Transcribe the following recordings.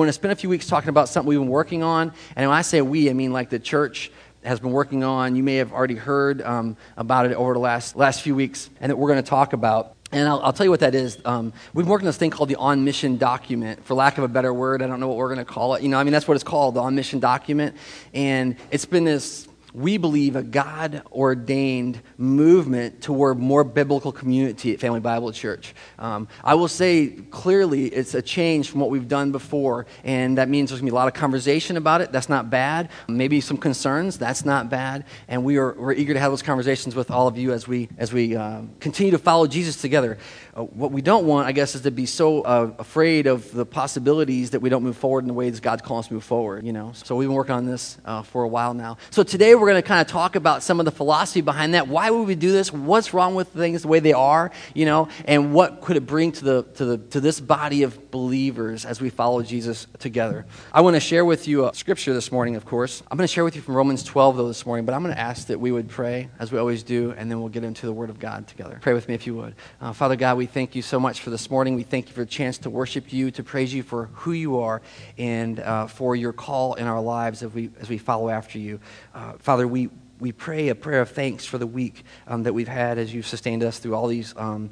we're going to spend a few weeks talking about something we've been working on. And when I say we, I mean like the church has been working on. You may have already heard um, about it over the last, last few weeks, and that we're going to talk about. And I'll, I'll, tell you what that is. Um, we've working on this thing called the on mission document, for lack of a better word. I don't know what we're going to call it. You know, I mean, that's what it's called, the on mission document. And it's been this we believe a God ordained movement toward more biblical community at Family Bible Church. Um, I will say clearly it's a change from what we've done before, and that means there's going to be a lot of conversation about it. That's not bad. Maybe some concerns. That's not bad. And we are we're eager to have those conversations with all of you as we as we um, continue to follow Jesus together. Uh, what we don't want, I guess, is to be so uh, afraid of the possibilities that we don't move forward in the ways God's calling us to move forward. You know, so we've been working on this uh, for a while now. So today we're going to kind of talk about some of the philosophy behind that. Why would we do this? What's wrong with things the way they are? You know, and what could it bring to the to the to this body of believers as we follow Jesus together? I want to share with you a scripture this morning. Of course, I'm going to share with you from Romans 12 though this morning, but I'm going to ask that we would pray as we always do, and then we'll get into the Word of God together. Pray with me if you would, uh, Father God. We thank you so much for this morning. We thank you for the chance to worship you, to praise you for who you are, and uh, for your call in our lives as we, as we follow after you. Uh, Father, we, we pray a prayer of thanks for the week um, that we've had as you've sustained us through all these um,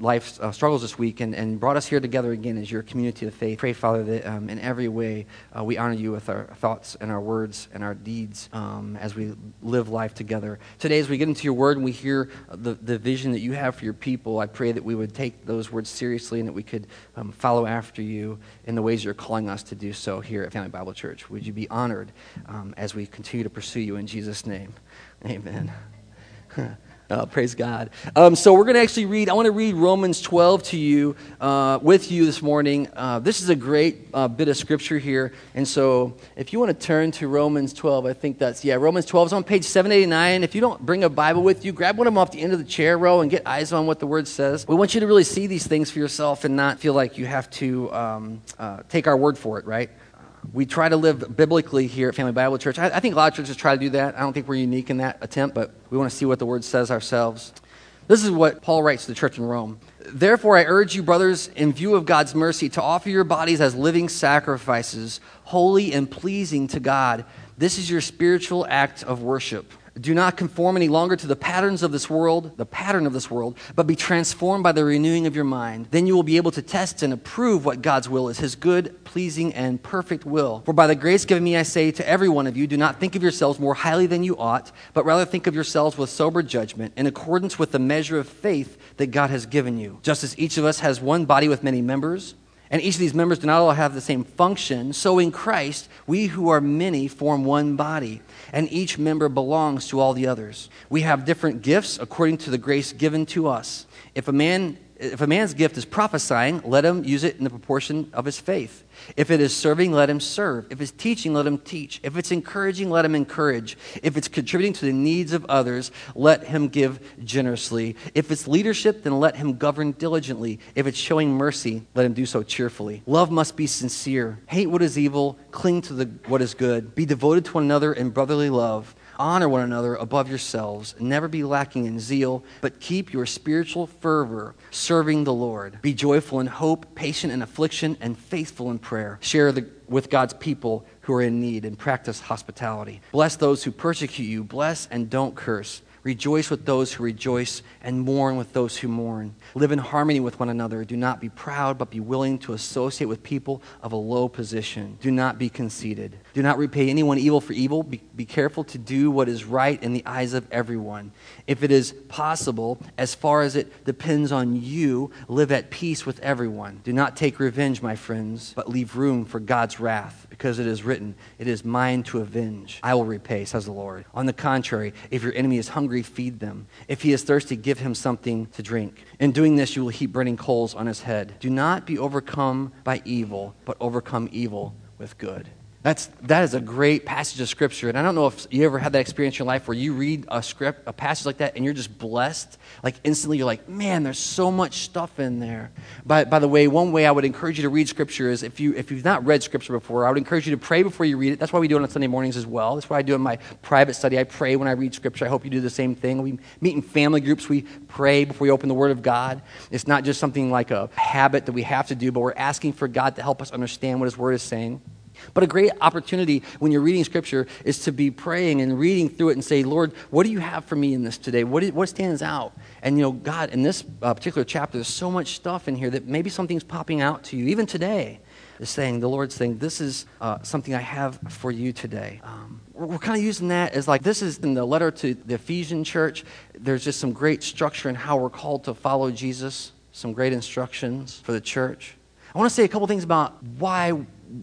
life uh, struggles this week and, and brought us here together again as your community of faith. Pray, Father, that um, in every way uh, we honor you with our thoughts and our words and our deeds um, as we live life together. Today, as we get into your word and we hear the, the vision that you have for your people, I pray that we would take those words seriously and that we could um, follow after you in the ways you're calling us to do so here at Family Bible Church. Would you be honored um, as we continue to pursue you in Jesus' name? Amen. Uh, praise God. Um, so we're going to actually read, I want to read Romans 12 to you, uh, with you this morning. Uh, this is a great uh, bit of scripture here. And so if you want to turn to Romans 12, I think that's, yeah, Romans 12 is on page 789. If you don't bring a Bible with you, grab one of them off the end of the chair row and get eyes on what the word says. We want you to really see these things for yourself and not feel like you have to um, uh, take our word for it, right? We try to live biblically here at Family Bible Church. I, I, think a lot of churches try to do that. I don't think we're unique in that attempt, but we want to see what the Word says ourselves. This is what Paul writes to the church in Rome. Therefore, I urge you, brothers, in view of God's mercy, to offer your bodies as living sacrifices, holy and pleasing to God. This is your spiritual act of worship. Do not conform any longer to the patterns of this world, the pattern of this world, but be transformed by the renewing of your mind. Then you will be able to test and approve what God's will is, his good, pleasing, and perfect will. For by the grace given me, I say to every one of you, do not think of yourselves more highly than you ought, but rather think of yourselves with sober judgment, in accordance with the measure of faith that God has given you. Just as each of us has one body with many members, and each of these members do not all have the same function, so in Christ, we who are many form one body and each member belongs to all the others. We have different gifts according to the grace given to us. If a man if a man's gift is prophesying, let him use it in the proportion of his faith. If it is serving, let him serve. If it's teaching, let him teach. If it's encouraging, let him encourage. If it's contributing to the needs of others, let him give generously. If it's leadership, then let him govern diligently. If it's showing mercy, let him do so cheerfully. Love must be sincere. Hate what is evil, cling to the, what is good. Be devoted to one another in brotherly love. Honor one another above yourselves. Never be lacking in zeal, but keep your spiritual fervor serving the Lord. Be joyful in hope, patient in affliction, and faithful in prayer. Share the, with God's people who are in need and practice hospitality. Bless those who persecute you. Bless and don't curse. Rejoice with those who rejoice, and mourn with those who mourn. Live in harmony with one another. Do not be proud, but be willing to associate with people of a low position. Do not be conceited. Do not repay anyone evil for evil. Be, be careful to do what is right in the eyes of everyone. If it is possible, as far as it depends on you, live at peace with everyone. Do not take revenge, my friends, but leave room for God's wrath, because it is written, It is mine to avenge. I will repay, says the Lord. On the contrary, if your enemy is hungry, feed them. If he is thirsty, give him something to drink. In doing this, you will heap burning coals on his head. Do not be overcome by evil, but overcome evil with good. That's, that is a great passage of scripture. And I don't know if you ever had that experience in your life where you read a script, a passage like that, and you're just blessed. Like instantly you're like, man, there's so much stuff in there. By, by the way, one way I would encourage you to read scripture is if, you, if you've not read scripture before, I would encourage you to pray before you read it. That's why we do it on Sunday mornings as well. That's why I do in my private study. I pray when I read scripture. I hope you do the same thing. We meet in family groups. We pray before we open the Word of God. It's not just something like a habit that we have to do, but we're asking for God to help us understand what His Word is saying. But a great opportunity when you're reading Scripture is to be praying and reading through it and say, Lord, what do you have for me in this today? What, is, what stands out? And, you know, God, in this uh, particular chapter, there's so much stuff in here that maybe something's popping out to you, even today, is saying, the Lord's saying, this is uh, something I have for you today. Um, we're, we're kind of using that as like, this is in the letter to the Ephesian church. There's just some great structure in how we're called to follow Jesus, some great instructions for the church. I want to say a couple things about why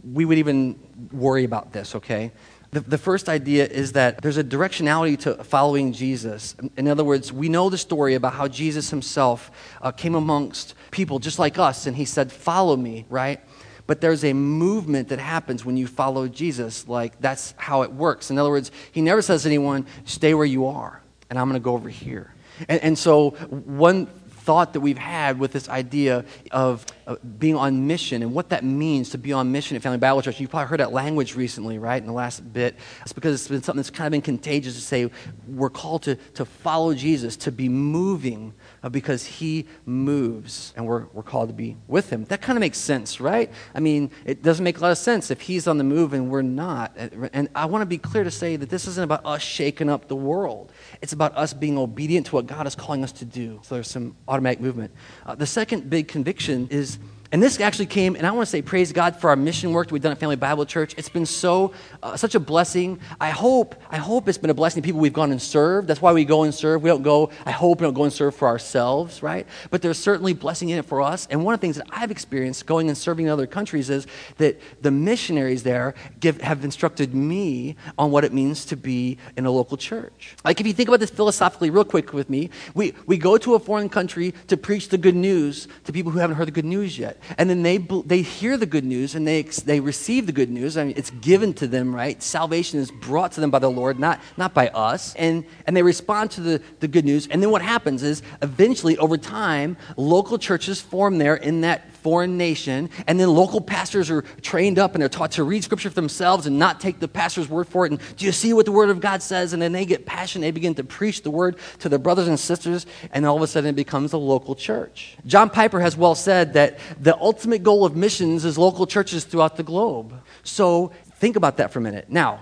we would even worry about this, okay? The, the, first idea is that there's a directionality to following Jesus. In other words, we know the story about how Jesus himself uh, came amongst people just like us and he said, Follow me, right? But there's a movement that happens when you follow Jesus. Like, that's how it works. In other words, he never says to anyone, Stay where you are, and I'm going to go over here. And, and so, one thought that we've had with this idea of uh, being on mission and what that means to be on mission at Family Bible Church. You've probably heard that language recently, right, in the last bit. It's because it's been something that's kind of been contagious to say we're called to, to follow Jesus, to be moving because he moves, and we're, we're called to be with him. That kind of makes sense, right? I mean, it doesn't make a lot of sense if he's on the move and we're not. And I want to be clear to say that this isn't about us shaking up the world, it's about us being obedient to what God is calling us to do. So there's some automatic movement. Uh, the second big conviction is and this actually came, and I want to say praise God for our mission work that we've done at Family Bible Church. It's been so, uh, such a blessing. I hope, I hope it's been a blessing to people we've gone and served. That's why we go and serve. We don't go, I hope we don't go and serve for ourselves, right? But there's certainly blessing in it for us. And one of the things that I've experienced going and serving in other countries is that the missionaries there give, have instructed me on what it means to be in a local church. Like if you think about this philosophically real quick with me, we, we go to a foreign country to preach the good news to people who haven't heard the good news yet and then they, they hear the good news and they, they receive the good news. I mean, it's given to them, right? Salvation is brought to them by the Lord, not, not by us. And, and they respond to the, the good news. And then what happens is eventually, over time, local churches form there in that foreign nation, and then local pastors are trained up and they're taught to read scripture for themselves and not take the pastor's word for it. And do you see what the word of God says? And then they get passionate, they begin to preach the word to their brothers and sisters, and all of a sudden it becomes a local church. John Piper has well said that the ultimate goal of missions is local churches throughout the globe. So think about that for a minute. Now,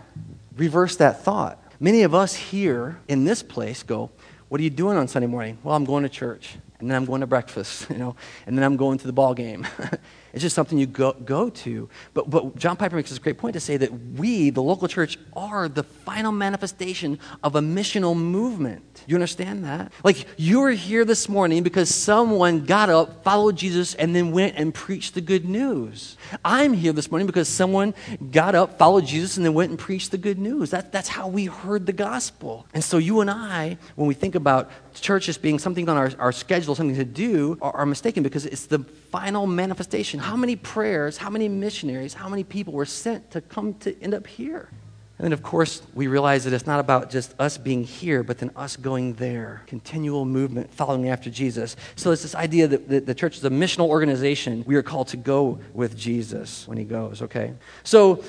reverse that thought. Many of us here in this place go, What are you doing on Sunday morning? Well, I'm going to church and then I'm going to breakfast, you know, and then I'm going to the ball game. It's just something you go, go to. But, but John Piper makes this great point to say that we, the local church, are the final manifestation of a missional movement. You understand that? Like, you are here this morning because someone got up, followed Jesus, and then went and preached the good news. I'm here this morning because someone got up, followed Jesus, and then went and preached the good news. That, that's how we heard the gospel. And so, you and I, when we think about church as being something on our, our schedule, something to do, are, are mistaken because it's the final manifestation. How many prayers, how many missionaries, how many people were sent to come to end up here? And then, of course, we realize that it's not about just us being here, but then us going there. Continual movement, following after Jesus. So it's this idea that the church is a missional organization. We are called to go with Jesus when he goes, okay? So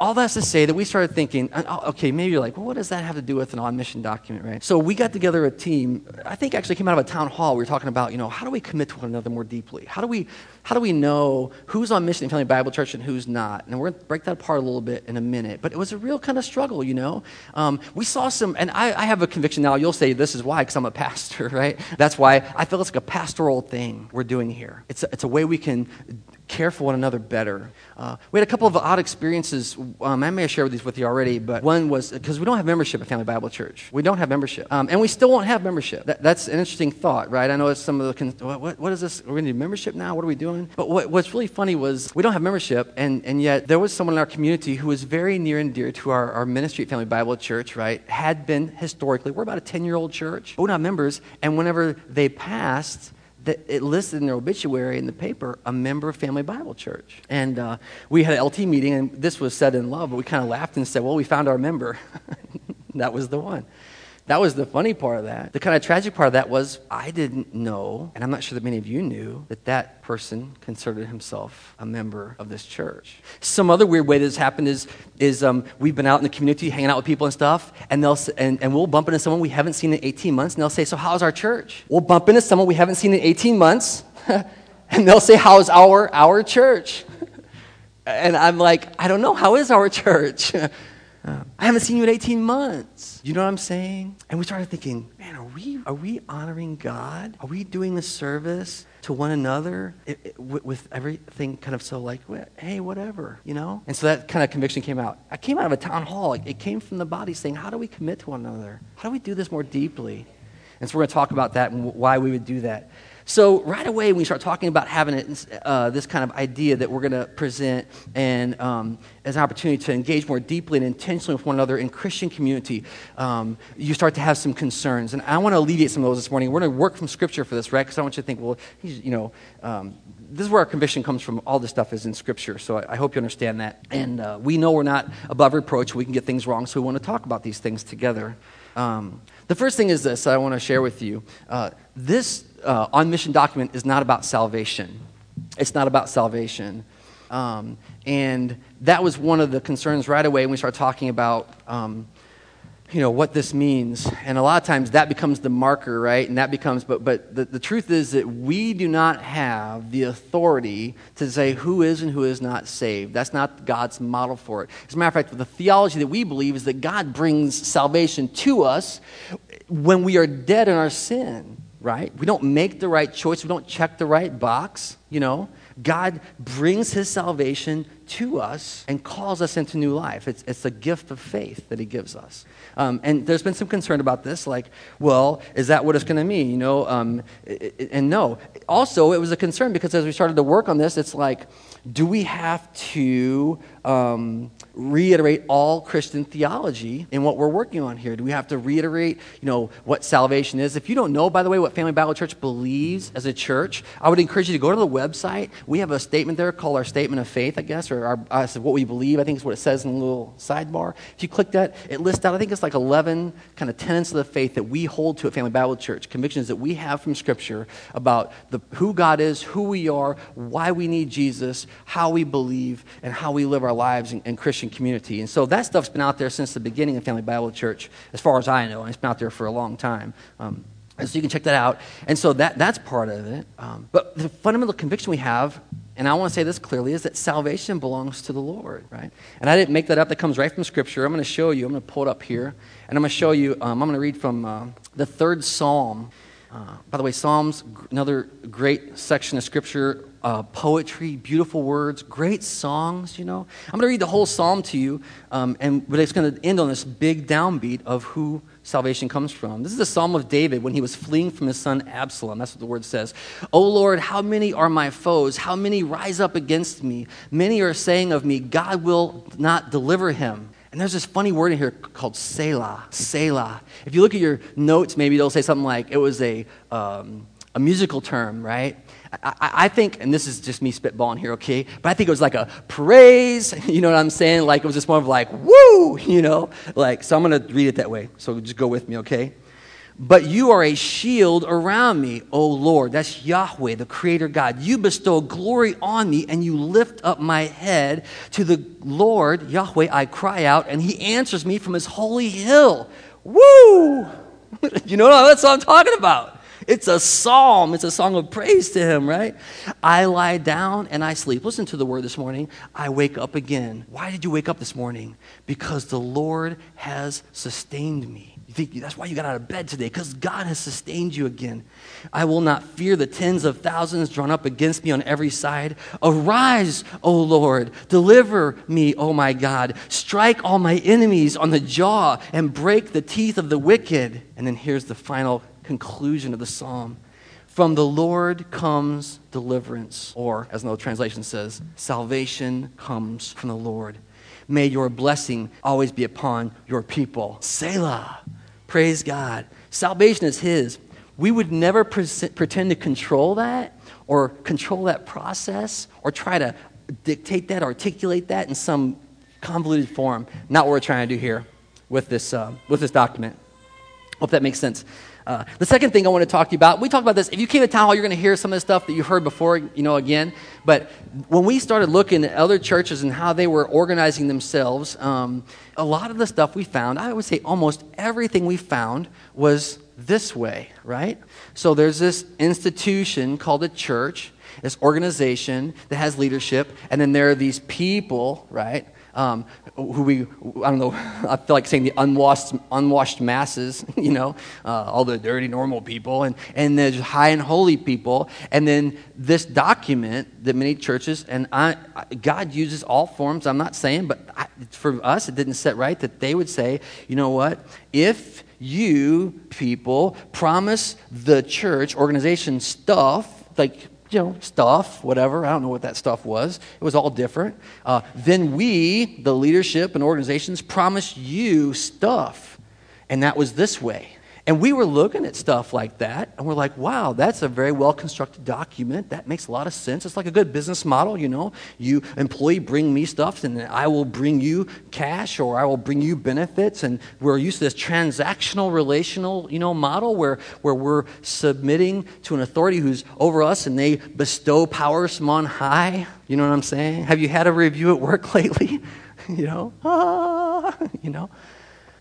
all that's to say that we started thinking, uh, okay, maybe you're like, well, what does that have to do with an on mission document, right? So we got together a team, I think actually came out of a town hall. We were talking about, you know, how do we commit to one another more deeply? How do we, how do we know who's on mission in Family Bible Church and who's not? And we're going to break that apart a little bit in a minute. But it was a real kind kind of struggle, you know. Um, we saw some, and I, I, have a conviction now. You'll say this is why, because I'm a pastor, right? That's why I feel it's like a pastoral thing we're doing here. It's a, it's a way we can care for one another better. Uh, we had a couple of odd experiences. Um, I may have shared these with you already, but one was because we don't have membership at Family Bible Church. We don't have membership. Um, and we still won't have membership. That, that's an interesting thought, right? I know it's some of the, what, what, what is this? We're going to do membership now? What are we doing? But what, what's really funny was we don't have membership, and, and yet there was someone in our community who was very near and dear to our, our ministry at Family Bible Church, right? Had been historically. We're about a 10 year old church, but we're not members. And whenever they passed, it listed in their obituary in the paper a member of Family Bible Church. And uh, we had an LT meeting, and this was said in love, but we kind of laughed and said, Well, we found our member. that was the one. That was the funny part of that. The kind of tragic part of that was I didn't know, and I'm not sure that many of you knew, that that person considered himself a member of this church. Some other weird way this happened is, is um, we've been out in the community hanging out with people and stuff, and, they'll, and, and we'll bump into someone we haven't seen in 18 months, and they'll say, So, how's our church? We'll bump into someone we haven't seen in 18 months, and they'll say, How's our, our church? and I'm like, I don't know, how is our church? Um, I haven't seen you in 18 months. You know what I'm saying? And we started thinking, man, are we, are we honoring God? Are we doing a service to one another it, it, with, with, everything kind of so like, hey, whatever, you know? And so that kind of conviction came out. I came out of a town hall. It, it came from the body saying, how do we commit to one another? How do we do this more deeply? And so we're going to talk about that and why we would do that. So, right away, when we start talking about having uh, this kind of idea that we're going to present and um, as an opportunity to engage more deeply and intentionally with one another in Christian community, um, you start to have some concerns. And I want to alleviate some of those this morning. We're going to work from Scripture for this, right? Because I want you to think, well, you know, um, this is where our conviction comes from. All this stuff is in Scripture. So I, I hope you understand that. And uh, we know we're not above reproach. We can get things wrong. So we want to talk about these things together. Um, the first thing is this I want to share with you. Uh, this uh, on mission document is not about salvation. It's not about salvation. Um, and that was one of the concerns right away when we start talking about um, you know what this means. And a lot of times that becomes the marker right? And that becomes but but the, the truth is that we do not have the authority to say who is and who is not saved. That's not god's model for it. As a matter of fact the theology that we believe is that god brings salvation to us when we are dead in our sin right? We don't make the right choice. We don't check the right box, you know. God brings his salvation to us and calls us into new life. It's, it's a gift of faith that he gives us. Um, and there's been some concern about this, like, well, is that what it's going to mean? You know, um, and no. Also, it was a concern because as we started to work on this, it's like, do we have to um, reiterate all Christian theology in what we're working on here? Do we have to reiterate, you know, what salvation is? If you don't know, by the way, what Family Bible Church believes as a church, I would encourage you to go to the website. We have a statement there called our Statement of Faith, I guess, or our, uh, what we believe. I think is what it says in the little sidebar. If you click that, it lists out, I think it's like 11 kind of tenets of the faith that we hold to at Family Bible Church, convictions that we have from Scripture about the, who God is, who we are, why we need Jesus, how we believe, and how we live our lives in, in Christian community. And so that stuff's been out there since the beginning of Family Bible Church, as far as I know, and it's been out there for a long time. Um, and so you can check that out. And so that, that's part of it. Um, but the fundamental conviction we have, and I want to say this clearly, is that salvation belongs to the Lord, right? And I didn't make that up. That comes right from Scripture. I'm going to show you. I'm going to pull it up here. And I'm going to show you, um, I'm going to read from uh, the third Psalm. Uh, by the way, Psalms, another great section of Scripture uh, poetry, beautiful words, great songs, you know. I'm going to read the whole psalm to you, um, and, but it's going to end on this big downbeat of who salvation comes from. This is the psalm of David when he was fleeing from his son Absalom. That's what the word says. Oh Lord, how many are my foes? How many rise up against me? Many are saying of me, God will not deliver him. And there's this funny word in here called Selah. Selah. If you look at your notes, maybe they'll say something like it was a, um, a musical term, right? I, I, think, and this is just me spitballing here, okay, but I think it was like a praise, you know what I'm saying? Like it was just more of like, woo, you know? Like, so I'm going to read it that way. So just go with me, okay? But you are a shield around me, O Lord. That's Yahweh, the Creator God. You bestow glory on me and you lift up my head. To the Lord, Yahweh, I cry out, and He answers me from His holy hill. Woo! you know, that's what I'm talking about. It's a psalm. It's a song of praise to him, right? I lie down and I sleep. Listen to the word this morning. I wake up again. Why did you wake up this morning? Because the Lord has sustained me. You think that's why you got out of bed today, because God has sustained you again. I will not fear the tens of thousands drawn up against me on every side. Arise, O Lord, deliver me, O my God. Strike all my enemies on the jaw and break the teeth of the wicked. And then here's the final conclusion of the psalm. From the Lord comes deliverance, or as another translation says, salvation comes from the Lord. May your blessing always be upon your people. Selah. Praise God. Salvation is His. we would never pre- pretend to control that or control that process or try to dictate that, articulate that in some convoluted form. Not what we're trying to do here with this, uh, with this document. Hope that makes sense. Uh, the second thing I want to talk to you about, we talked about this. If you came to town hall, you're going to hear some of the stuff that you've heard before, you know, again. But when we started looking at other churches and how they were organizing themselves, um, a lot of the stuff we found, I would say almost everything we found was this way, right? So there's this institution called a church, this organization that has leadership, and then there are these people, right? Um, who we, I don't know, I feel like saying the unwashed, unwashed masses, you know, uh, all the dirty, normal people, and, and there's high and holy people. And then this document that many churches, and I, God uses all forms, I'm not saying, but I, for us, it didn't set right that they would say, you know what, if you people promise the church organization stuff, like you know, stuff, whatever. I don't know what that stuff was. It was all different. Uh, then we, the leadership and organizations, promised you stuff. And that was this way. And we were looking at stuff like that, and we're like, wow, that's a very well constructed document. That makes a lot of sense. It's like a good business model, you know. You, employee, bring me stuff, and I will bring you cash or I will bring you benefits. And we're used to this transactional, relational, you know, model where, where we're submitting to an authority who's over us and they bestow powers from on high. You know what I'm saying? Have you had a review at work lately? you know, ah, you know.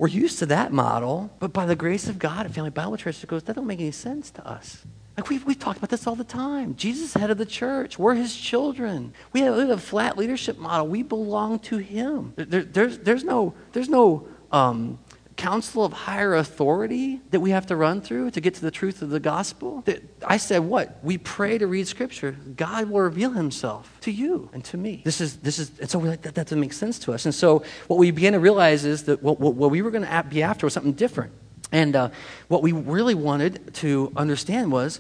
We're used to that model, but by the grace of God at Family Bible Church, it goes, that don't make any sense to us. Like we've, we've talked about this all the time. Jesus is head of the church. We're his children. We have, we have a flat leadership model. We belong to him. There, there's, there's no, there's no um, council of higher authority that we have to run through to get to the truth of the gospel? That I said, what? We pray to read scripture. God will reveal himself to you and to me. This is, this is, and so we're like, that, that doesn't make sense to us. And so what we began to realize is that what, what, what we were going to be after was something different. And uh, what we really wanted to understand was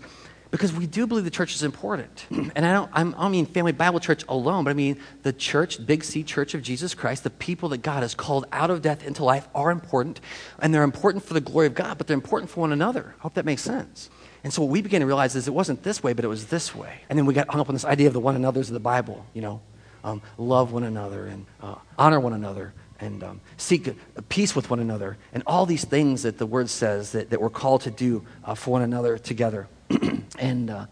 because we do believe the church is important. And I don't, I don't mean Family Bible Church alone, but I mean the church, Big C Church of Jesus Christ, the people that God has called out of death into life are important. And they're important for the glory of God, but they're important for one another. I hope that makes sense. And so what we began to realize is it wasn't this way, but it was this way. And then we got hung up on this idea of the one another's of the Bible, you know, um, love one another and uh, honor one another and um, seek peace with one another and all these things that the word says that, that we're called to do uh, for one another together. and, uh,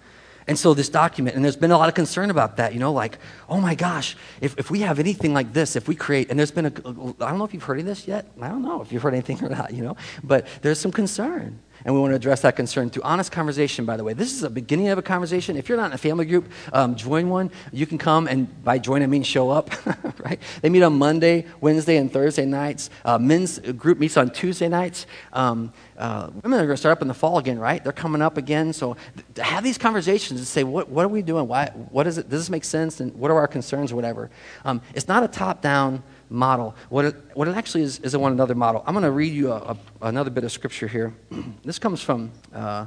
and so this document, and there's been a lot of concern about that, you know, like, oh my gosh, if, if we have anything like this, if we create, and there's been a, I don't know if you've heard of this yet. I don't know if you've heard anything or not, you know, but there's some concern. And we want to address that concern through honest conversation, by the way. This is a beginning of a conversation. If you're not in a family group, um, join one. You can come, and by join, I mean show up, right? They meet on Monday, Wednesday, and Thursday nights. Uh, men's group meets on Tuesday nights. Um, uh, women are going to start up in the fall again, right? They're coming up again. So have these conversations and say, what, what are we doing? Why, what is it? Does this make sense? And what are our concerns or whatever? Um, it's not a top down model. What it, what it actually is, is a one another model. I'm going to read you a, a, another bit of scripture here. this comes from uh,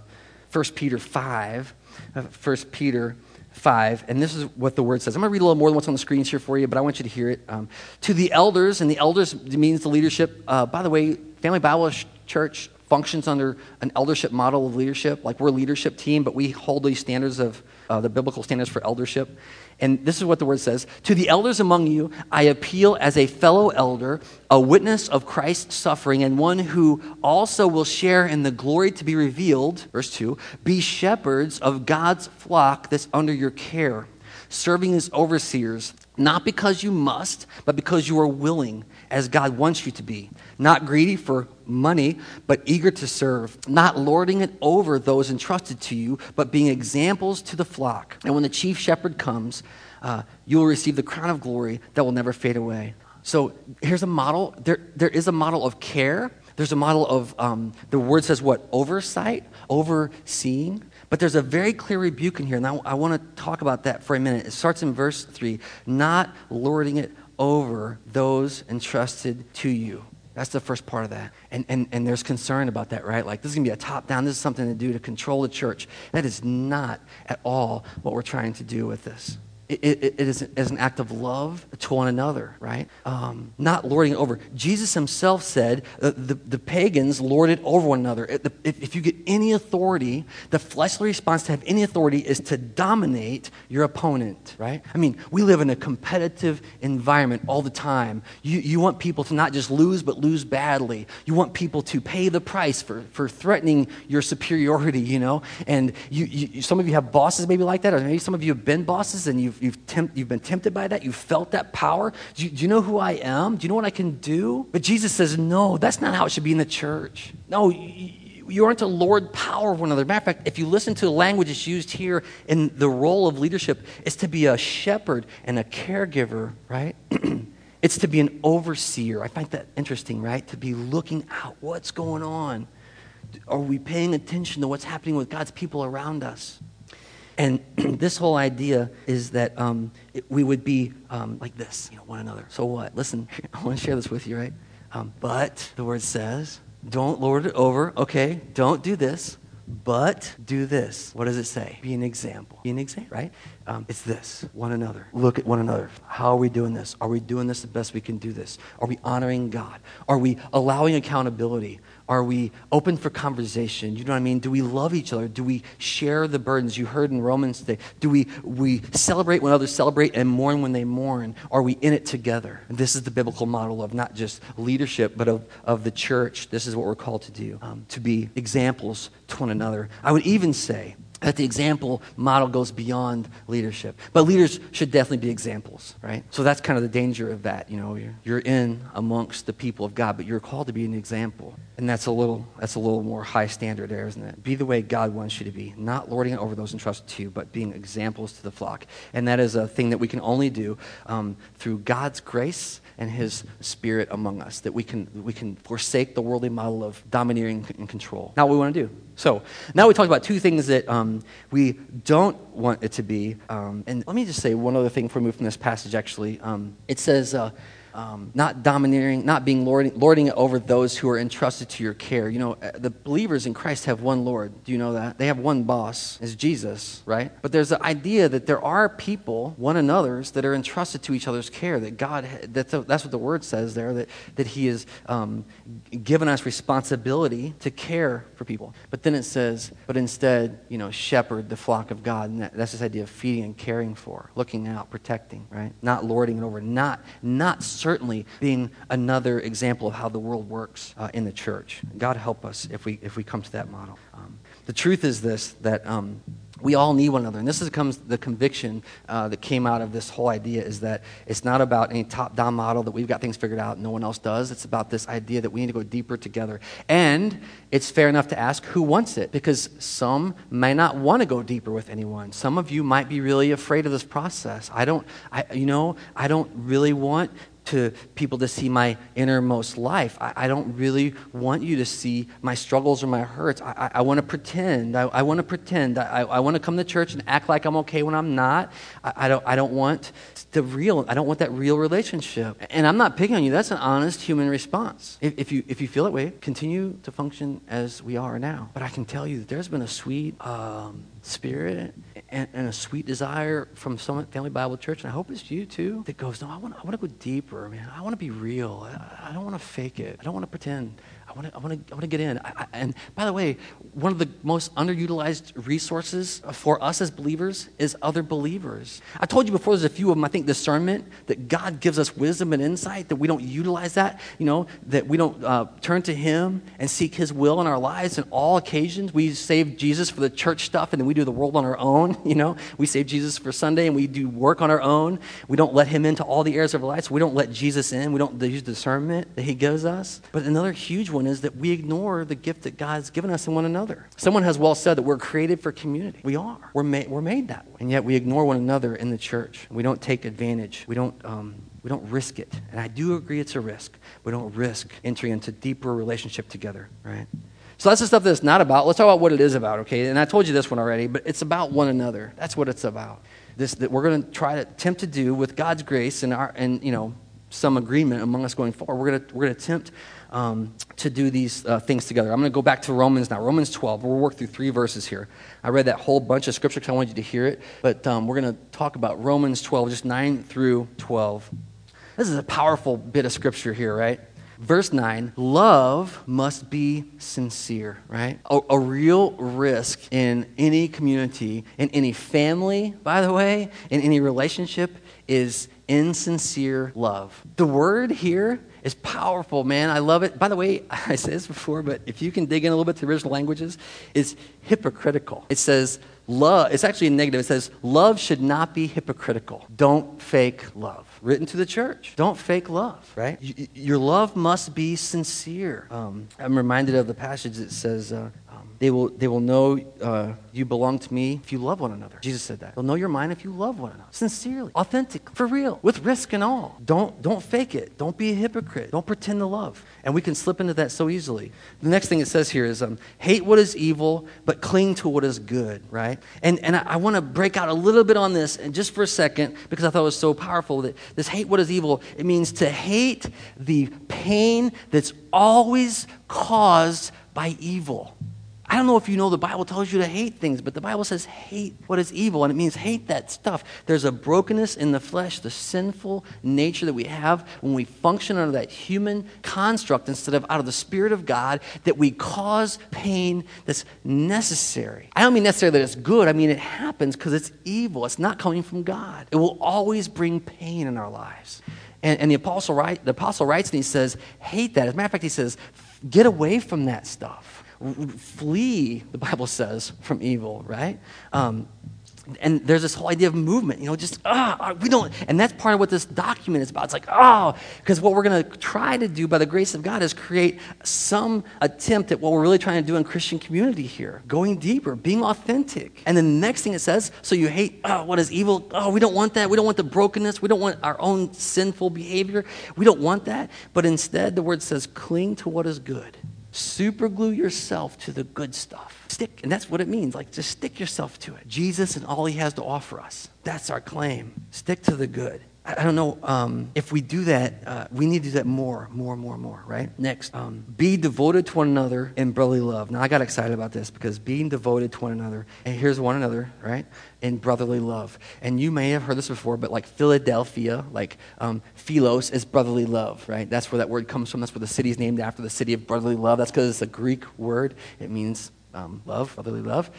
1 Peter 5. Uh, 1 Peter 5, and this is what the word says. I'm going to read a little more than what's on the screens here for you, but I want you to hear it. Um, to the elders, and the elders means the leadership. Uh, by the way, Family Bible Church functions under an eldership model of leadership. Like we're a leadership team, but we hold these standards of uh, the biblical standards for eldership. And this is what the word says To the elders among you, I appeal as a fellow elder, a witness of Christ's suffering, and one who also will share in the glory to be revealed. Verse 2 Be shepherds of God's flock that's under your care, serving as overseers, not because you must, but because you are willing, as God wants you to be. Not greedy for money, but eager to serve, not lording it over those entrusted to you, but being examples to the flock. And when the chief shepherd comes, uh, you will receive the crown of glory that will never fade away. So here's a model. There, there is a model of care. There's a model of, um, the word says what? Oversight, overseeing. But there's a very clear rebuke in here, and I, I want to talk about that for a minute. It starts in verse 3 not lording it over those entrusted to you. That's the first part of that. And, and, and there's concern about that, right? Like, this is going to be a top down, this is something to do to control the church. That is not at all what we're trying to do with this. It, it, it is as an act of love to one another, right? Um, not lording over. Jesus himself said uh, the, the pagans lorded over one another. If, if you get any authority, the fleshly response to have any authority is to dominate your opponent, right? I mean, we live in a competitive environment all the time. You, you want people to not just lose, but lose badly. You want people to pay the price for, for threatening your superiority, you know? And you, you, some of you have bosses maybe like that, or maybe some of you have been bosses and you've, you've, tempt, you've been tempted by that. You've felt that power. Do you, do you know who I am? Do you know what I can do? But Jesus says, no, that's not how it should be in the church. No, you, you aren't to lord power of one another. Matter of fact, if you listen to the language that's used here in the role of leadership, it's to be a shepherd and a caregiver, right? it's to be an overseer. I find that interesting, right? To be looking out. What's going on? Are we paying attention to what's happening with God's people around us? And this whole idea is that um, it, we would be um, like this, you know, one another. So what? Listen, I want to share this with you, right? Um, but the word says, don't lord it over. Okay, don't do this, but do this. What does it say? Be an example. Be an example, right? Um, it's this one another. Look at one another. How are we doing this? Are we doing this the best we can do this? Are we honoring God? Are we allowing accountability? Are we open for conversation? You know what I mean? Do we love each other? Do we share the burdens? You heard in Romans today. Do we, we celebrate when others celebrate and mourn when they mourn? Are we in it together? And this is the biblical model of not just leadership, but of, of the church. This is what we're called to do um, to be examples to one another. I would even say, that the example model goes beyond leadership. But leaders should definitely be examples, right? So that's kind of the danger of that. You know, you're, you're in amongst the people of God, but you're called to be an example. And that's a little that's a little more high standard there, isn't it? Be the way God wants you to be, not lording it over those entrusted to you, but being examples to the flock. And that is a thing that we can only do um, through God's grace and his spirit among us, that we can, we can forsake the worldly model of domineering and control. Now, what we want to do. So, now we talked about two things that um, we don't want it to be. Um, and let me just say one other thing before we move from this passage, actually. Um, it says, uh, um, not domineering, not being lording, lording it over those who are entrusted to your care. You know, uh, the believers in Christ have one Lord. Do you know that? They have one boss, is Jesus, right? But there's the idea that there are people, one another's, that are entrusted to each other's care. That God, that's, that's what the word says there, that, that He has um, given us responsibility to care for people. But then it says, but instead, you know, shepherd the flock of God. And that, that's this idea of feeding and caring for, looking out, protecting, right? Not lording it over, not, not certainly being another example of how the world works uh, in the church. God help us if we, if we come to that model. Um, the truth is this that um, we all need one another. And this is comes the conviction uh, that came out of this whole idea is that it's not about any top down model that we've got things figured out and no one else does. It's about this idea that we need to go deeper together. And it's fair enough to ask who wants it because some may not want to go deeper with anyone. Some of you might be really afraid of this process. I don't, I, you know, I don't really want to people to see my innermost life. I, I, don't really want you to see my struggles or my hurts. I, I, I want to pretend. I, want to pretend. I, I want to come to church and act like I'm okay when I'm not. I, I, don't, I don't want the real, I don't want that real relationship. And I'm not picking on you. That's an honest human response. If, if you, if you feel that way, continue to function as we are now. But I can tell you that there's been a sweet um, spirit and, and, a sweet desire from Summit Family Bible Church, and I hope it's you too, that goes, no, I want, I want to go deeper, man. I want to be real. I, I don't want to fake it. I don't want to pretend. I want to, I want to, I want to get in. I, I, and by the way, one of the most underutilized resources for us as believers is other believers. I told you before, there's a few of them. I think discernment that God gives us wisdom and insight that we don't utilize that. You know that we don't uh, turn to Him and seek His will in our lives. In all occasions, we save Jesus for the church stuff, and then we do the world on our own. You know, we save Jesus for Sunday, and we do work on our own. We don't let Him into all the areas of our lives. We don't let Jesus in. We don't use discernment that He gives us. But another huge one is that we ignore the gift that God's given us in one another. Someone has well said that we're created for community. We are. We're, ma- we're made that way. And yet we ignore one another in the church. We don't take advantage. We don't, um, we don't risk it. And I do agree it's a risk. We don't risk entering into deeper relationship together, right? So that's the stuff that it's not about. Let's talk about what it is about, okay? And I told you this one already, but it's about one another. That's what it's about. This that we're going to try to attempt to do with God's grace and our and you know some agreement among us going forward. We're going to we're going to attempt um, to do these uh, things together. I'm going to go back to Romans now. Romans 12. We'll work through three verses here. I read that whole bunch of scripture because I wanted you to hear it, but um, we're going to talk about Romans 12, just 9 through 12. This is a powerful bit of scripture here, right? Verse 9 love must be sincere, right? A, a, real risk in any community, in any family, by the way, in any relationship is insincere love. The word here is powerful, man. I love it. By the way, I said this before, but if you can dig in a little bit to the original languages, it's hypocritical. It says love, it's actually a negative. It says love should not be hypocritical. Don't fake love. Written to the church. Don't fake love, right? your love must be sincere. Um, I'm reminded of the passage that says, uh, they will, they will know uh, you belong to me if you love one another. Jesus said that. They'll know your mind if you love one another. Sincerely, authentic, for real, with risk and all. Don't, don't fake it. Don't be a hypocrite. Don't pretend to love. And we can slip into that so easily. The next thing it says here is um, hate what is evil, but cling to what is good, right? And, and I, I want to break out a little bit on this and just for a second because I thought it was so powerful that this hate what is evil, it means to hate the pain that's always caused by evil. I don't know if you know the Bible tells you to hate things, but the Bible says hate what is evil, and it means hate that stuff. There's a brokenness in the flesh, the sinful nature that we have when we function under that human construct instead of out of the Spirit of God that we cause pain that's necessary. I don't mean necessarily that it's good, I mean it happens because it's evil. It's not coming from God. It will always bring pain in our lives. And, and the, apostle write, the apostle writes and he says, hate that. As a matter of fact, he says, get away from that stuff flee, the Bible says, from evil, right? Um, and there's this whole idea of movement, you know, just, ah, we don't, and that's part of what this document is about. It's like, oh, because what we're going to try to do by the grace of God is create some attempt at what we're really trying to do in Christian community here, going deeper, being authentic. And the next thing it says, so you hate, oh, what is evil? Oh, we don't want that. We don't want the brokenness. We don't want our own sinful behavior. We don't want that. But instead, the word says, cling to what is good. Superglue yourself to the good stuff. Stick, and that's what it means. Like, just stick yourself to it. Jesus and all he has to offer us. That's our claim. Stick to the good. I don't know um, if we do that, uh, we need to do that more, more, more, more, right? Next, um, be devoted to one another in brotherly love. Now, I got excited about this because being devoted to one another, and here's one another, right? In brotherly love. And you may have heard this before, but like Philadelphia, like um, philos is brotherly love, right? That's where that word comes from. That's where the city is named after, the city of brotherly love. That's because it's a Greek word. It means um, love, brotherly love.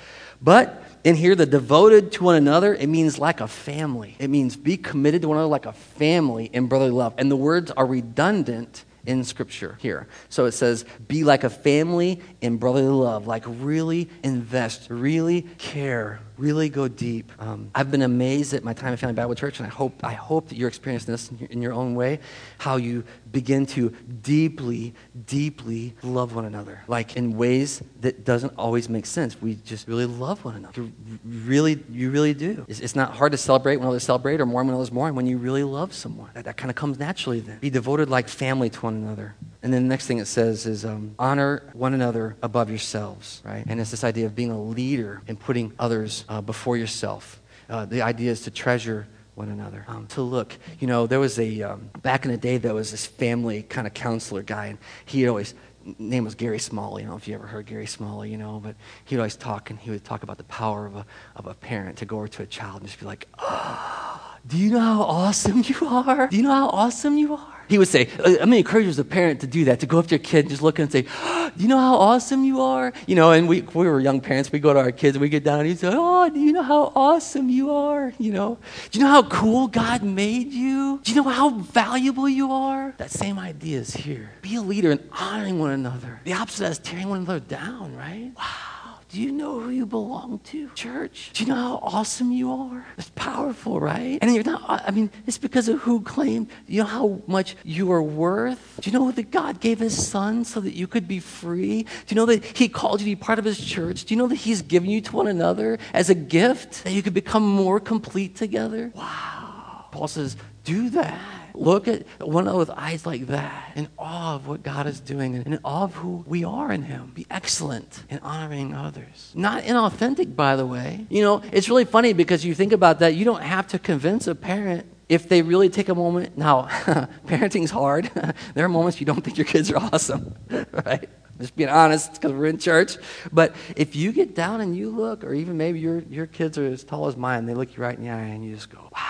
But in here, the devoted to one another, it means like a family. It means be committed to one another like a family in brotherly love. And the words are redundant in Scripture here. So it says, be like a family in brotherly love, like really invest, really care really go deep. Um, I've been amazed at my time at Family Bible Church, and I hope, I hope that you're experiencing this in your, own way, how you begin to deeply, deeply love one another, like in ways that doesn't always make sense. We just really love one another. You really, you really do. It's, it's, not hard to celebrate when others celebrate or mourn when others mourn when you really love someone. That, that kind of comes naturally then. Be devoted like family to one another. And then the next thing it says is um, honor one another above yourselves, right? And it's this idea of being a leader and putting others uh, before yourself. Uh, the idea is to treasure one another, um, to look. You know, there was a, um, back in the day, there was this family kind of counselor guy, and he always, name was Gary Smalley. I don't know if you ever heard Gary Smalley, you know, but he'd always talk, and he would talk about the power of a, of a parent to go over to a child and just be like, oh, do you know how awesome you are? Do you know how awesome you are? He would say, uh, I'm going to encourage you as a parent to do that, to go up to your kid and just look at him and say, oh, you know how awesome you are? You know, and we, we were young parents. We go to our kids and we get down and he'd say, Oh, do you know how awesome you are? You know, do you know how cool God made you? Do you know how valuable you are? That same idea is here. Be a leader in honoring one another. The opposite is tearing one another down, right? Wow. Do you know who you belong to, church? Do you know how awesome you are? It's powerful, right? And you're not, I mean, it's because of who claimed, you know how much you are worth? Do you know that God gave his son so that you could be free? Do you know that he called you to be part of his church? Do you know that he's given you to one another as a gift that you could become more complete together? Wow. Paul says, do that. Look at one of those eyes like that, in awe of what God is doing, and in awe of who we are in Him. Be excellent in honoring others. Not inauthentic, by the way. You know, it's really funny because you think about that. You don't have to convince a parent if they really take a moment, now, parenting's hard. there are moments you don't think your kids are awesome, right? Just being honest, because we're in church. But if you get down and you look, or even maybe your, your kids are as tall as mine, they look you right in the eye and you just go, wow.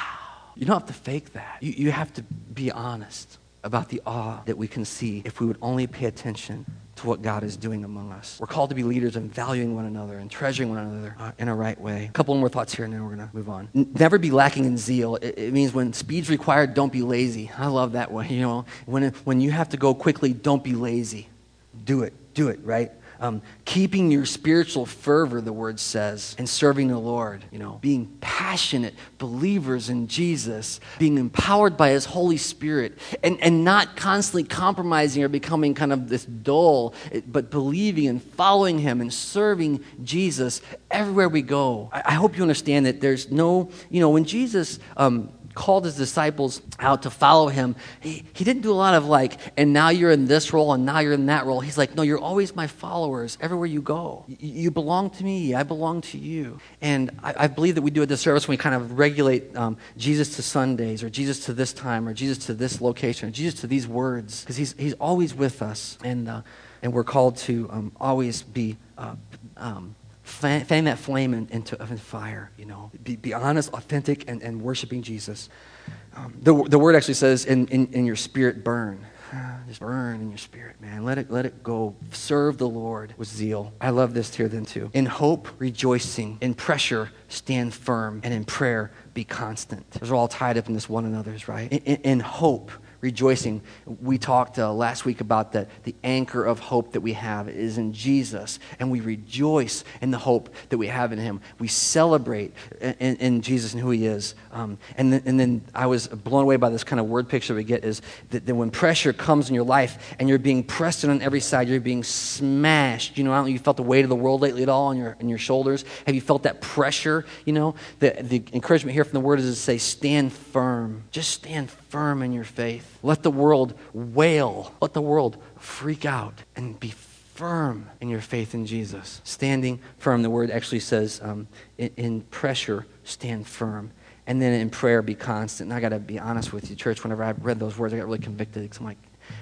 You don't have to fake that. You, you have to be honest about the awe that we can see if we would only pay attention to what God is doing among us. We're called to be leaders and valuing one another and treasuring one another uh, in a right way. A couple more thoughts here, and then we're going to move on. N- never be lacking in zeal. It, it, means when speed's required, don't be lazy. I love that one. You know, when, when you have to go quickly, don't be lazy. Do it. Do it, right? Um, keeping your spiritual fervor, the word says, and serving the Lord, you know, being passionate believers in Jesus, being empowered by His Holy Spirit, and, and not constantly compromising or becoming kind of this dull, but believing and following Him and serving Jesus everywhere we go. I, I hope you understand that there's no, you know, when Jesus, um, called his disciples out to follow him, he, he didn't do a lot of like, and now you're in this role and now you're in that role. He's like, no, you're always my followers everywhere you go. You, belong to me, I belong to you. And I, I, believe that we do a disservice when we kind of regulate um, Jesus to Sundays or Jesus to this time or Jesus to this location or Jesus to these words because he's, he's always with us. And, uh, and we're called to um, always be. Uh, um, fan, that flame in, into, into fire, you know. Be, be honest, authentic, and, and worshiping Jesus. Um, the, the word actually says, in, in, in your spirit burn. Just burn in your spirit, man. Let it, let it go. Serve the Lord with zeal. I love this here then too. In hope, rejoicing. In pressure, stand firm. And in prayer, be constant. Those are all tied up in this one another's, right? in, in, in hope, rejoicing. We talked uh, last week about the, the anchor of hope that we have is in Jesus, and we rejoice in the hope that we have in Him. We celebrate in, in Jesus and who He is. Um, and, then, and then I was blown away by this kind of word picture we get is that, that when pressure comes in your life and you're being pressed in on every side, you're being smashed. You know, I don't know, you felt the weight of the world lately at all on your, on your shoulders. Have you felt that pressure? You know, the, the encouragement here from the word is to say, stand firm. Just stand firm in your faith. Let the world wail. Let the world freak out and be firm in your faith in Jesus. Standing firm, the word actually says um, in, in, pressure, stand firm. And then in prayer, be constant. And I got to be honest with you, church, whenever I read those words, I got really convicted because I'm like,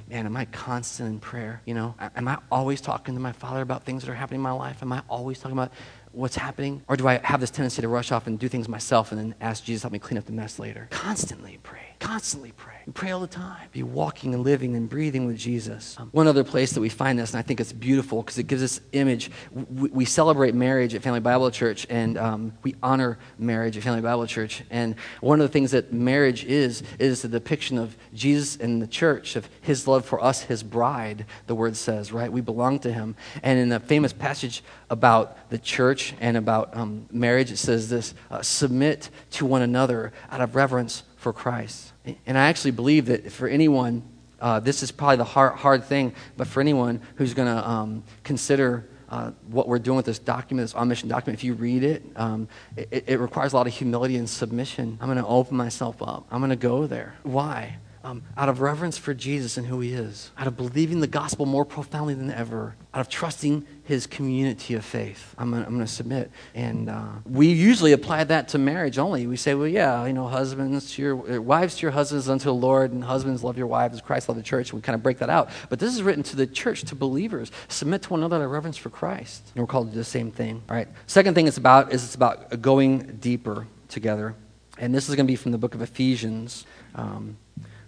man, am I constant in prayer? You know, am I always talking to my Father about things that are happening in my life? Am I always talking about what's happening? Or do I have this tendency to rush off and do things myself and then ask Jesus to help me clean up the mess later? Constantly pray. Constantly pray. We pray all the time. Be walking and living and breathing with Jesus. Um, one other place that we find this, and I think it's beautiful because it gives us image. We, we, celebrate marriage at Family Bible Church, and um, we honor marriage at Family Bible Church. And one of the things that marriage is is the depiction of Jesus and the church, of His love for us, His bride. The word says, right? We belong to Him. And in the famous passage about the church and about um, marriage, it says this: uh, submit to one another out of reverence for Christ. And I actually believe that for anyone, uh, this is probably the hard, hard thing, but for anyone who's going to um, consider uh, what we're doing with this document, this on mission document, if you read it, um, it, it requires a lot of humility and submission. I'm going to open myself up. I'm going to go there. Why? Um, out of reverence for Jesus and who he is, out of believing the gospel more profoundly than ever, out of trusting his community of faith. I'm going to submit. And uh, we usually apply that to marriage only. We say, well, yeah, you know, husbands to your, uh, wives to your husbands unto the Lord, and husbands love your wives as Christ loved the church. We kind of break that out. But this is written to the church, to believers. Submit to one another out of reverence for Christ. And we're called to do the same thing. All right. Second thing it's about is it's about going deeper together. And this is going to be from the book of Ephesians. Um,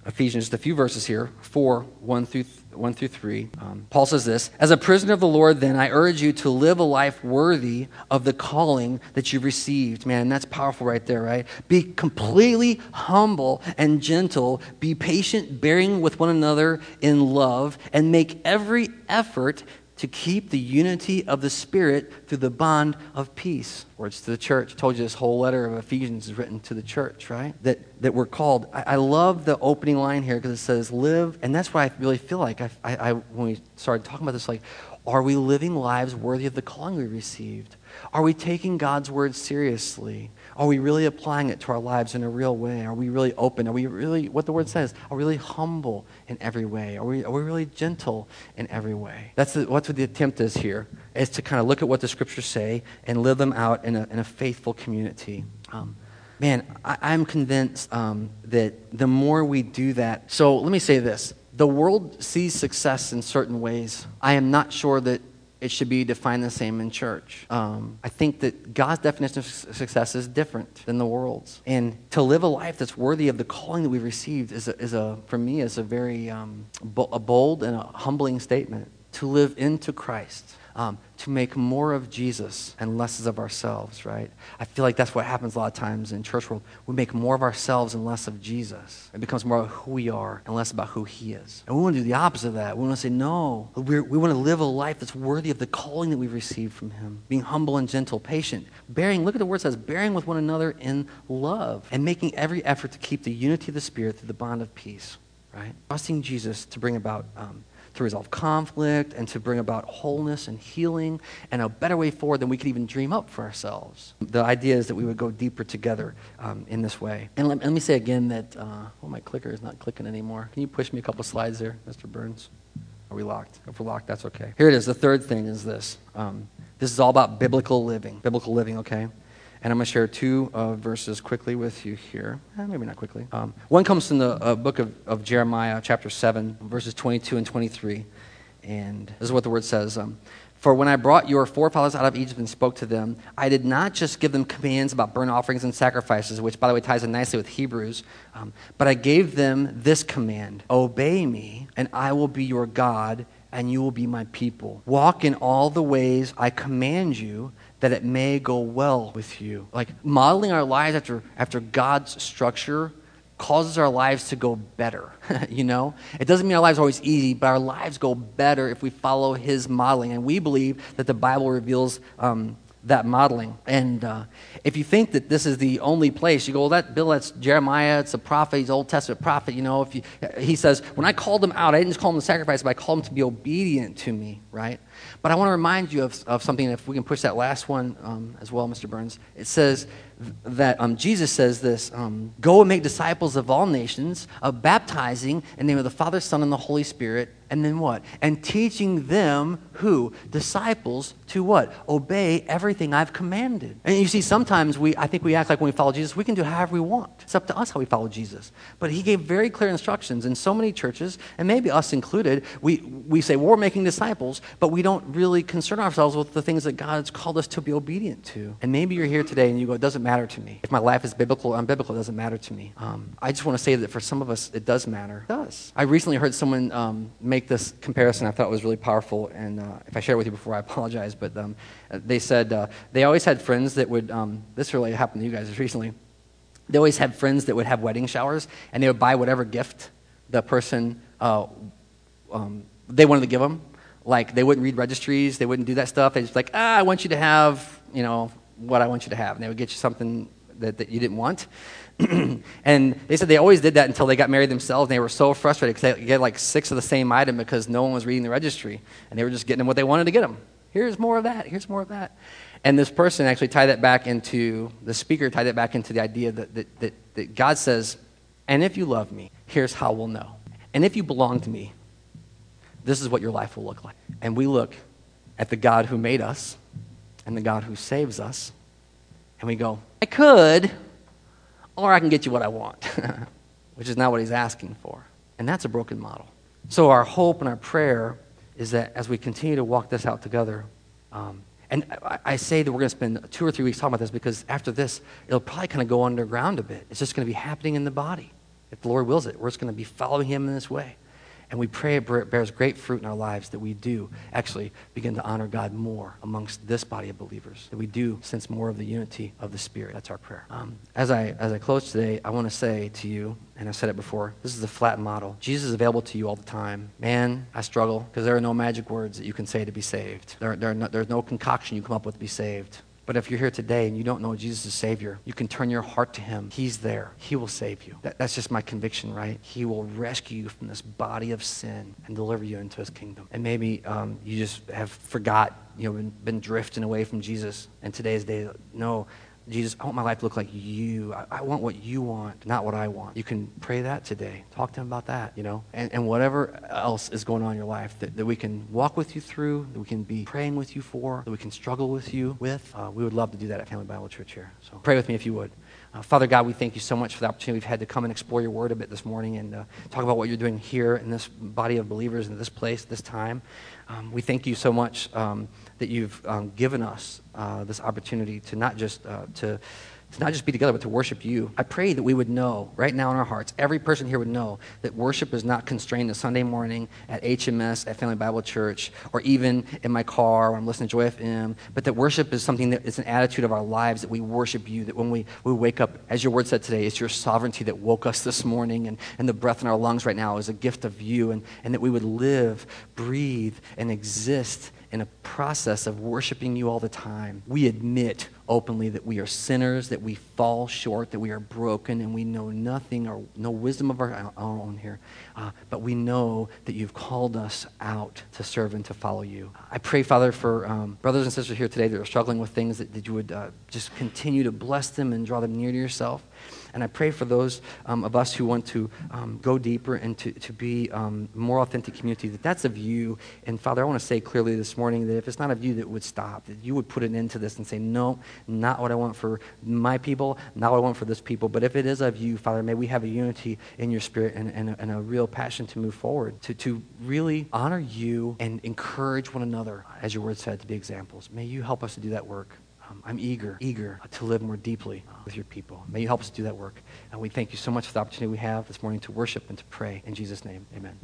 Ephesians, just a few verses here, 4, 1 through, 1 through 3. Um, Paul says this As a prisoner of the Lord, then, I urge you to live a life worthy of the calling that you've received. Man, that's powerful right there, right? Be completely humble and gentle. Be patient, bearing with one another in love, and make every effort to keep the unity of the Spirit through the bond of peace. Words to the church. I told you this whole letter of Ephesians is written to the church, right? That, that we're called. I, I love the opening line here because it says, live. And that's what I really feel like. I, I, I, when we started talking about this, like, are we living lives worthy of the calling we received? Are we taking God's word seriously? Are we really applying it to our lives in a real way? Are we really open? Are we really, what the word says, are we really humble in every way? Are we, are we really gentle in every way? That's, the, what the attempt is here, is to kind of look at what the scriptures say and live them out in a, in a faithful community. Um, man, I, I'm convinced um, that the more we do that, so let me say this the world sees success in certain ways. I am not sure that it should be defined the same in church. Um, I think that God's definition of success is different than the world's. And to live a life that's worthy of the calling that we've received is, a, is a for me, is a very um, a bold and a humbling statement. To live into Christ um, to make more of Jesus and less of ourselves, right? I feel like that's what happens a lot of times in church world. We make more of ourselves and less of Jesus. It becomes more about who we are and less about who he is. And we want to do the opposite of that. We want to say, no, We're, we want to live a life that's worthy of the calling that we've received from him. Being humble and gentle, patient, bearing, look at the word says, bearing with one another in love and making every effort to keep the unity of the Spirit through the bond of peace, right? Trusting Jesus to bring about um, to resolve conflict and to bring about wholeness and healing and a better way forward than we could even dream up for ourselves. The idea is that we would go deeper together um, in this way. And let, let, me say again that, uh, my clicker is not clicking anymore. Can you push me a couple slides there, Mr. Burns? Are we locked? If we're locked, that's okay. Here it is. The third thing is this. Um, this is all about biblical living. Biblical living, okay? And I'm going to share two uh, verses quickly with you here. Eh, maybe not quickly. Um, one comes from the uh, book of, of, Jeremiah, chapter 7, verses 22 and 23. And this is what the word says um, For when I brought your forefathers out of Egypt and spoke to them, I did not just give them commands about burnt offerings and sacrifices, which, by the way, ties in nicely with Hebrews, um, but I gave them this command Obey me, and I will be your God, and you will be my people. Walk in all the ways I command you that it may go well with you. Like modeling our lives after, after God's structure causes our lives to go better. you know? It doesn't mean our lives are always easy, but our lives go better if we follow His modeling. And we believe that the Bible reveals um, that modeling. And uh, if you think that this is the only place, you go, well, that Bill, that's Jeremiah, it's a prophet, he's an Old Testament prophet. You know, if you, he says, when I called them out, I didn't just call them to sacrifice, but I called them to be obedient to me, right? But I want to remind you of, of something, if we can push that last one um, as well, Mr. Burns. It says that um, Jesus says this um, Go and make disciples of all nations, of baptizing in the name of the Father, Son, and the Holy Spirit and then what? And teaching them who? Disciples to what? Obey everything I've commanded. And you see, sometimes we, I think we act like when we follow Jesus, we can do however we want. It's up to us how we follow Jesus. But he gave very clear instructions. In so many churches, and maybe us included, we, we say, well, we're making disciples, but we don't really concern ourselves with the things that God's called us to be obedient to. And maybe you're here today and you go, it doesn't matter to me. If my life is biblical or unbiblical, it doesn't matter to me. Um, I just want to say that for some of us, it does matter. It does. I recently heard someone um, make make this comparison I thought was really powerful, and uh, if I shared it with you before, I apologize. But um, they said uh, they always had friends that would. Um, this really happened to you guys recently. They always had friends that would have wedding showers, and they would buy whatever gift the person uh, um, they wanted to give them. Like they wouldn't read registries, they wouldn't do that stuff. They just like, ah, I want you to have, you know, what I want you to have, and they would get you something that, that you didn't want. and they said they always did that until they got married themselves. And they were so frustrated because they get like six of the same item because no one was reading the registry. And they were just getting them what they wanted to get them. Here's more of that. Here's more of that. And this person actually tied that back into, the speaker tied that back into the idea that, that, that, that God says, and if you love me, here's how we'll know. And if you belong to me, this is what your life will look like. And we look at the God who made us and the God who saves us, and we go, I could, or I can get you what I want, which is not what he's asking for. And that's a broken model. So, our hope and our prayer is that as we continue to walk this out together, um, and I, I, say that we're going to spend two or three weeks talking about this because after this, it'll probably kind of go underground a bit. It's just going to be happening in the body. If the Lord wills it, we're just going to be following Him in this way. And we pray it bears great fruit in our lives that we do actually begin to honor God more amongst this body of believers, that we do sense more of the unity of the Spirit. That's our prayer. Um, as, I, as I close today, I want to say to you, and I said it before, this is the flat model. Jesus is available to you all the time. Man, I struggle because there are no magic words that you can say to be saved. There, there no, there's no concoction you come up with to be saved. But if you're here today and you don't know Jesus as Savior, you can turn your heart to Him. He's there. He will save you. That, that's just my conviction, right? He will rescue you from this body of sin and deliver you into His kingdom. And maybe um, you just have forgot, you know, been, been drifting away from Jesus. And today's day, no, Jesus, I want my life to look like you. I, I, want what you want, not what I want. You can pray that today. Talk to him about that, you know? And, and whatever else is going on in your life that, that we can walk with you through, that we can be praying with you for, that we can struggle with you with, uh, we would love to do that at Family Bible Church here. So pray with me if you would. Uh, Father God, we thank you so much for the opportunity we've had to come and explore your word a bit this morning and uh, talk about what you're doing here in this body of believers in this place, this time. Um, we thank you so much um, that you've um, given us uh, this opportunity to not just uh, to to not just be together, but to worship you. I pray that we would know right now in our hearts, every person here would know that worship is not constrained to Sunday morning at HMS, at Family Bible Church, or even in my car when I'm listening to Joy FM, but that worship is something that is an attitude of our lives, that we worship you, that when we, we wake up, as your word said today, it's your sovereignty that woke us this morning, and, and the breath in our lungs right now is a gift of you, and, and that we would live, breathe, and exist in a process of worshiping you all the time. We admit openly that we are sinners, that we fall short, that we are broken, and we know nothing or no wisdom of our, our own here. Uh, but we know that you've called us out to serve and to follow you. I pray, Father, for um, brothers and sisters here today that are struggling with things, that, that you would uh, just continue to bless them and draw them near to yourself. And I pray for those um, of us who want to um, go deeper and to, to be um, more authentic community, that that's of you. And Father, I want to say clearly this morning that if it's not of you, that would stop, that you would put an end to this and say, no, not what I want for my people, not what I want for this people. But if it is of you, Father, may we have a unity in your spirit and, and, a, and a real passion to move forward, to, to really honor you and encourage one another, as your word said, to be examples. May you help us to do that work. Um, I'm eager, eager to live more deeply with your people. May you help us do that work. And we thank you so much for the opportunity we have this morning to worship and to pray. In Jesus' name, amen.